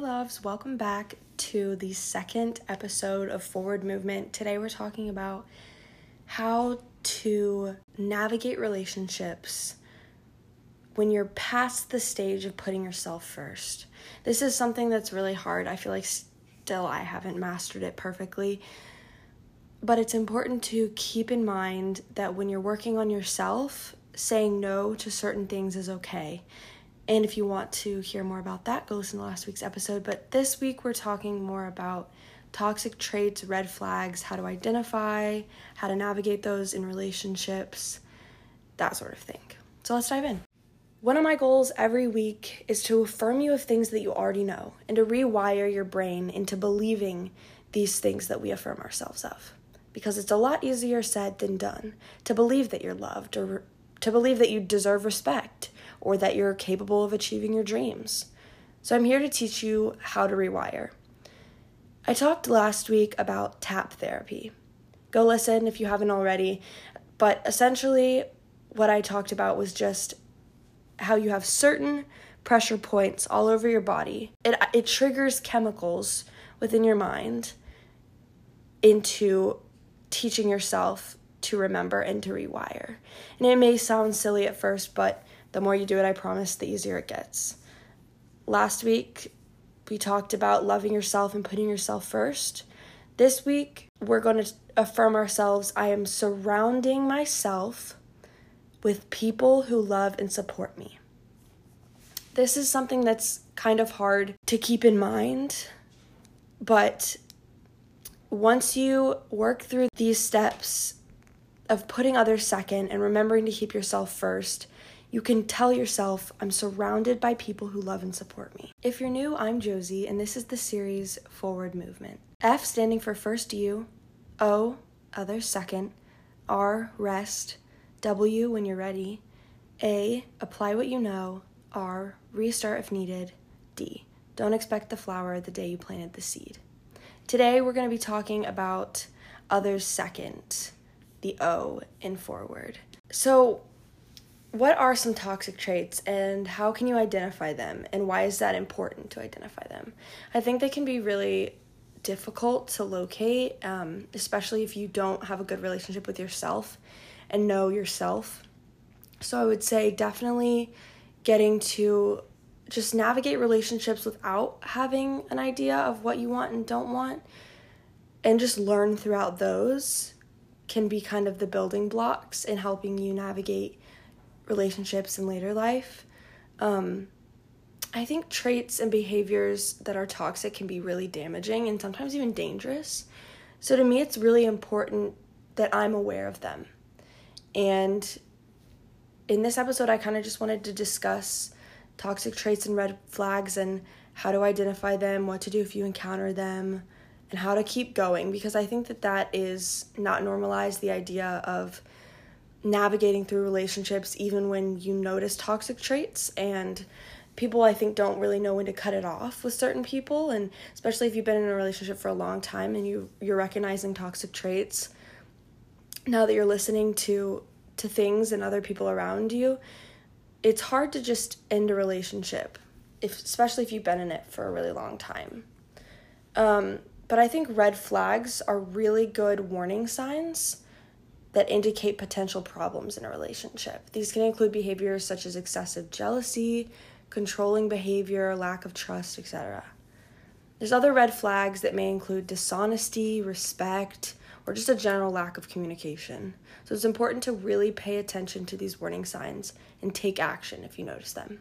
loves. Welcome back to the second episode of Forward Movement. Today we're talking about how to navigate relationships when you're past the stage of putting yourself first. This is something that's really hard. I feel like still I haven't mastered it perfectly. But it's important to keep in mind that when you're working on yourself, saying no to certain things is okay. And if you want to hear more about that, go listen to last week's episode. But this week, we're talking more about toxic traits, red flags, how to identify, how to navigate those in relationships, that sort of thing. So let's dive in. One of my goals every week is to affirm you of things that you already know and to rewire your brain into believing these things that we affirm ourselves of. Because it's a lot easier said than done to believe that you're loved or to believe that you deserve respect or that you're capable of achieving your dreams. So I'm here to teach you how to rewire. I talked last week about tap therapy. Go listen if you haven't already. But essentially, what I talked about was just how you have certain pressure points all over your body. It, it triggers chemicals within your mind into teaching yourself to remember and to rewire. And it may sound silly at first, but the more you do it, I promise, the easier it gets. Last week, we talked about loving yourself and putting yourself first. This week, we're going to affirm ourselves I am surrounding myself with people who love and support me. This is something that's kind of hard to keep in mind, but once you work through these steps of putting others second and remembering to keep yourself first, you can tell yourself, I'm surrounded by people who love and support me. If you're new, I'm Josie, and this is the series Forward Movement. F standing for first you, O, others second, R, rest, W, when you're ready, A, apply what you know, R, restart if needed, D, don't expect the flower the day you planted the seed. Today, we're going to be talking about others second, the O in forward. So, what are some toxic traits and how can you identify them? And why is that important to identify them? I think they can be really difficult to locate um, especially if you don't have a good relationship with yourself and know yourself. So i would say definitely getting to just navigate relationships without having an idea of what you want and don't want and just learn throughout those can be kind of the building blocks in helping you navigate relationships in later life. Um, I think traits and behaviors that are toxic can be really damaging and sometimes even dangerous. So to me, it's really important that I'm aware of them. And in this episode, I kind of just wanted to discuss toxic traits and red flags and how to identify them, what to do if you encounter them, and how to keep going because I think that that is not normalized the idea of navigating through relationships even when you notice toxic traits. And people I think don't really know when to cut it off with certain people. And especially if you've been in a relationship for a long time and you you're recognizing toxic traits now that you're listening to to things and other people around you it's hard to just end a relationship if especially if you've been in it for a really long time. Um, but I think red flags are really good warning signs that indicate potential problems in a relationship. These can include behaviors such as excessive jealousy, controlling behavior, lack of trust, etc. There's other red flags that may include dishonesty, respect, or just a general lack of communication. So it's important to really pay attention to these warning signs and take action if you notice them.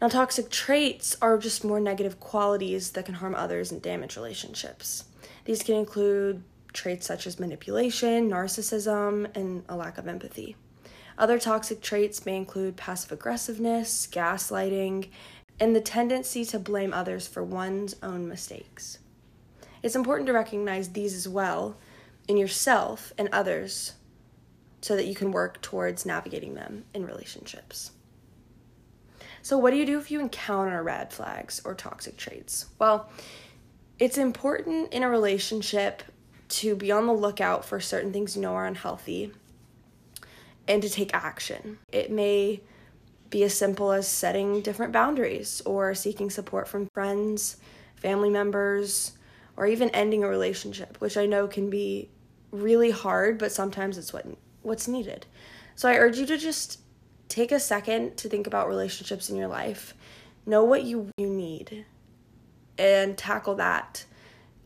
Now, toxic traits are just more negative qualities that can harm others and damage relationships. These can include traits such as manipulation, narcissism, and a lack of empathy. Other toxic traits may include passive aggressiveness, gaslighting, and the tendency to blame others for one's own mistakes. It's important to recognize these as well in yourself and others so that you can work towards navigating them in relationships. So, what do you do if you encounter red flags or toxic traits? Well, it's important in a relationship to be on the lookout for certain things you know are unhealthy and to take action. It may be as simple as setting different boundaries or seeking support from friends, family members, or even ending a relationship, which I know can be really hard, but sometimes it's what what's needed. So I urge you to just take a second to think about relationships in your life. Know what you you need and tackle that.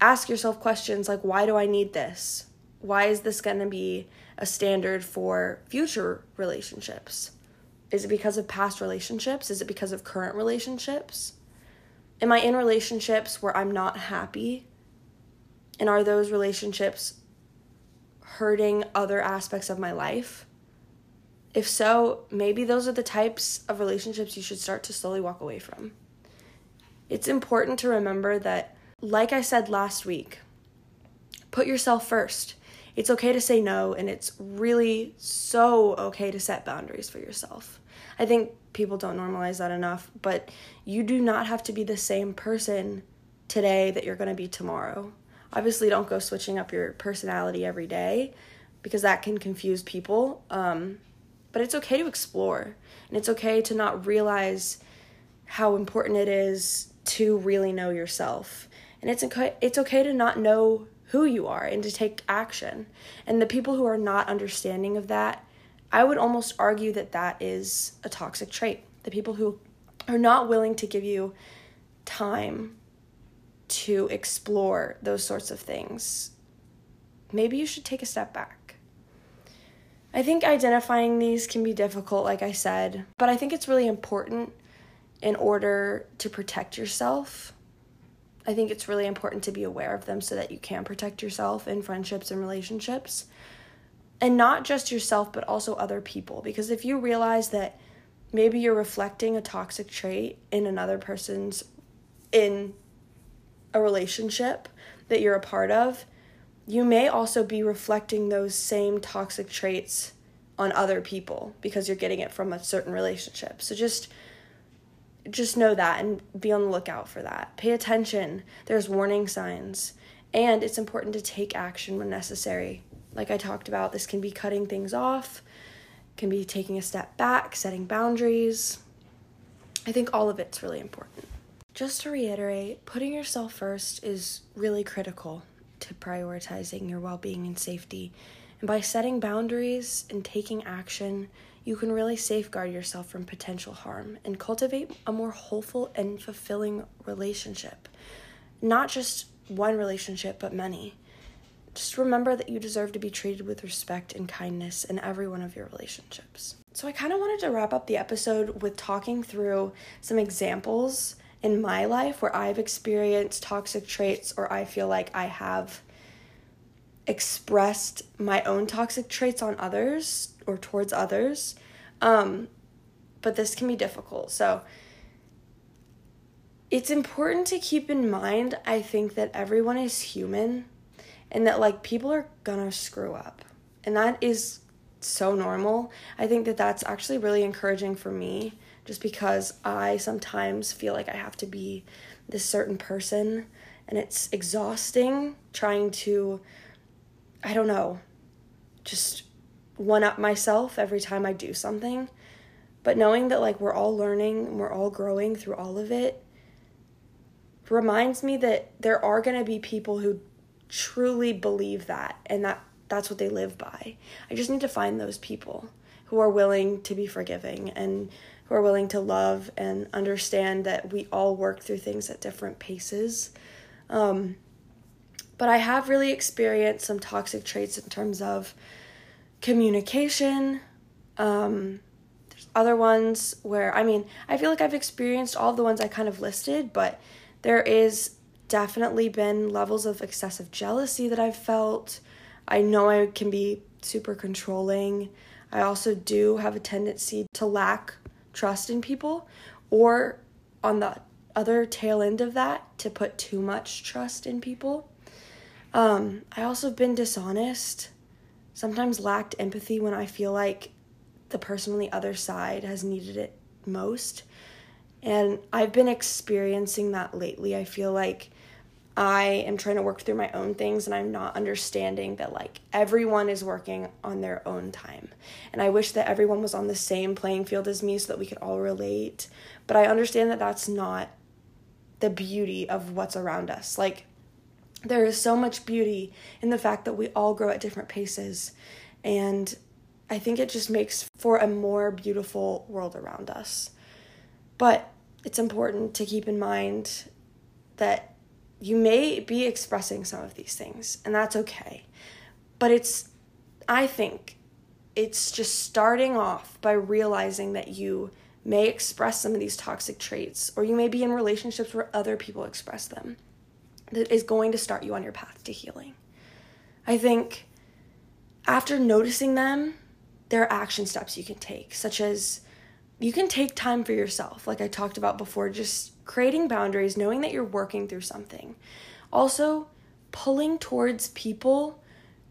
Ask yourself questions like why do I need this? Why is this going to be a standard for future relationships? Is it because of past relationships? Is it because of current relationships? Am I in relationships where I'm not happy? And are those relationships hurting other aspects of my life? If so, maybe those are the types of relationships you should start to slowly walk away from. It's important to remember that, like I said last week, put yourself first. It's okay to say no, and it's really so okay to set boundaries for yourself. I think people don't normalize that enough, but you do not have to be the same person today that you're going to be tomorrow. Obviously, don't go switching up your personality every day because that can confuse people. Um, but it's okay to explore, and it's okay to not realize how important it is to really know yourself. And it's okay, it's okay to not know who you are and to take action. And the people who are not understanding of that, I would almost argue that that is a toxic trait. The people who are not willing to give you time to explore those sorts of things, maybe you should take a step back. I think identifying these can be difficult, like I said, but I think it's really important in order to protect yourself. I think it's really important to be aware of them so that you can protect yourself in friendships and relationships. And not just yourself, but also other people. Because if you realize that maybe you're reflecting a toxic trait in another person's, in a relationship that you're a part of, you may also be reflecting those same toxic traits on other people because you're getting it from a certain relationship. So just just know that and be on the lookout for that. Pay attention. There's warning signs. And it's important to take action when necessary. Like I talked about, this can be cutting things off, can be taking a step back, setting boundaries. I think all of it's really important. Just to reiterate, putting yourself first is really critical to prioritizing your well being and safety. And by setting boundaries and taking action, you can really safeguard yourself from potential harm and cultivate a more hopeful and fulfilling relationship. Not just one relationship, but many. Just remember that you deserve to be treated with respect and kindness in every one of your relationships. So, I kind of wanted to wrap up the episode with talking through some examples in my life where I've experienced toxic traits or I feel like I have expressed my own toxic traits on others or towards others. Um, but this can be difficult. So it's important to keep in mind, I think, that everyone is human and that like people are gonna screw up. And that is so normal. I think that that's actually really encouraging for me just because I sometimes feel like I have to be this certain person and it's exhausting trying to I don't know, just one up myself every time I do something. But knowing that like we're all learning, and we're all growing through all of it reminds me that there are going to be people who truly believe that and that that's what they live by. I just need to find those people who are willing to be forgiving and who are willing to love and understand that we all work through things at different paces. Um, but I have really experienced some toxic traits in terms of communication. Um, there's other ones where, I mean, I feel like I've experienced all the ones I kind of listed, but there is definitely been levels of excessive jealousy that I've felt. I know I can be super controlling. I also do have a tendency to lack trust in people, or on the other tail end of that, to put too much trust in people. Um, I also have been dishonest, sometimes lacked empathy when I feel like the person on the other side has needed it most. And I've been experiencing that lately. I feel like I am trying to work through my own things and I'm not understanding that like everyone is working on their own time. And I wish that everyone was on the same playing field as me so that we could all relate. But I understand that that's not the beauty of what's around us. Like there is so much beauty in the fact that we all grow at different paces. And I think it just makes for a more beautiful world around us. But it's important to keep in mind that you may be expressing some of these things, and that's okay. But it's, I think, it's just starting off by realizing that you may express some of these toxic traits, or you may be in relationships where other people express them, that is going to start you on your path to healing. I think after noticing them, there are action steps you can take, such as you can take time for yourself, like I talked about before, just creating boundaries, knowing that you're working through something. Also, pulling towards people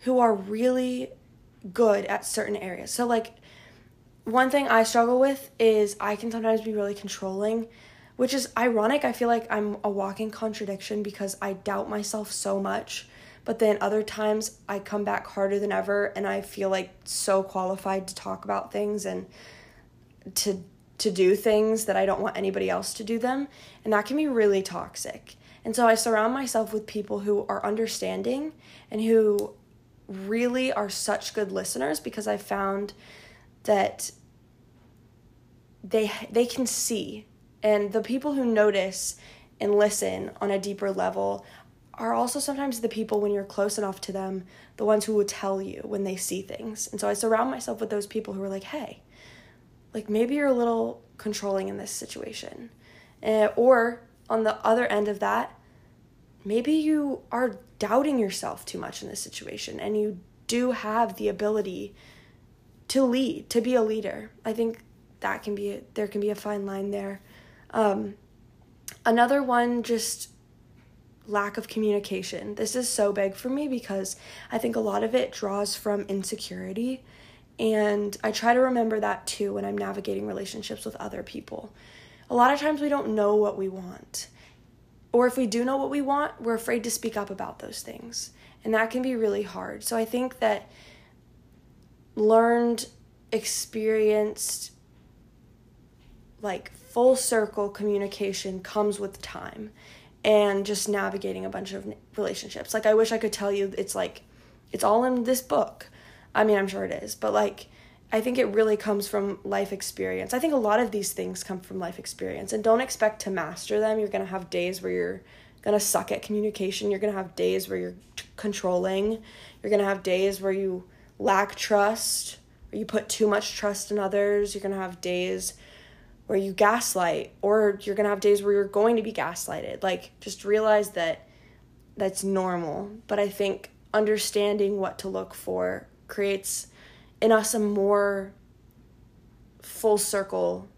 who are really good at certain areas. So, like, one thing I struggle with is I can sometimes be really controlling, which is ironic. I feel like I'm a walking contradiction because I doubt myself so much. But then other times I come back harder than ever and I feel like so qualified to talk about things and to to do things that I don't want anybody else to do them, and that can be really toxic. And so I surround myself with people who are understanding and who really are such good listeners because I found that they they can see and the people who notice and listen on a deeper level are also sometimes the people when you're close enough to them the ones who will tell you when they see things and so i surround myself with those people who are like hey like maybe you're a little controlling in this situation. Uh, or on the other end of that, maybe you are doubting yourself too much in this situation and you do have the ability to lead, to be a leader. I think that can be, there can be a fine line there. Um, another one, just lack of communication. This is so big for me because I think a lot of it draws from insecurity and I try to remember that too when I'm navigating relationships with other people. A lot of times we don't know what we want. Or if we do know what we want, we're afraid to speak up about those things. And that can be really hard. So I think that learned, experienced, like full circle communication comes with time and just navigating a bunch of relationships. Like I wish I could tell you it's like it's all in this book I mean, I'm sure it is, but like, I think it really comes from life experience. I think a lot of these things come from life experience, and don't expect to master them. You're gonna have days where you're gonna suck at communication. You're gonna have days where you're t- controlling. You're gonna have days where you lack trust, or you put too much trust in others. You're gonna have days where you gaslight, or you're gonna have days where you're going to be gaslighted. Like, just realize that that's normal. But I think understanding what to look for creates in us a more full circle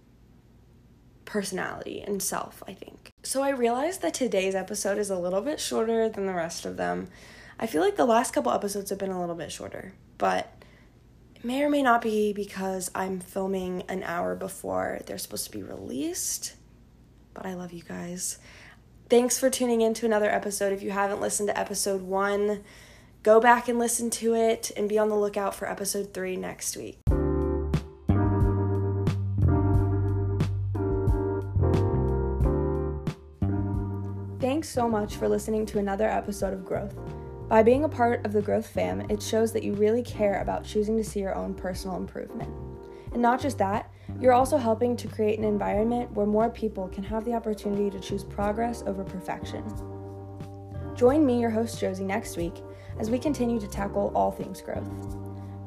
personality and self, I think. So I realized that today's episode is a little bit shorter than the rest of them. I feel like the last couple episodes have been a little bit shorter, but it may or may not be because I'm filming an hour before they're supposed to be released. But I love you guys. Thanks for tuning in to another episode. If you haven't listened to episode one, go back and listen to it and be on the lookout for episode three next week. Thanks so much for listening to another episode of Growth. By being a part of the Growth fam, it shows that you really care about choosing to see your own personal improvement. And not just that, you're also helping to create an environment where more people can have the opportunity to choose progress over perfection. Join me, your host Josie, next week as we continue to tackle all things growth,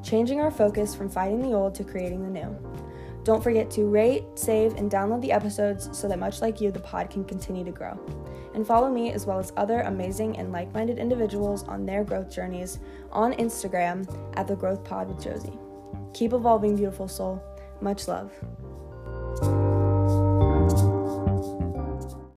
changing our focus from fighting the old to creating the new. Don't forget to rate, save, and download the episodes so that much like you, the pod can continue to grow. And follow me as well as other amazing and like minded individuals on their growth journeys on Instagram at The Growth Pod with Josie. Keep evolving, beautiful soul. Much love.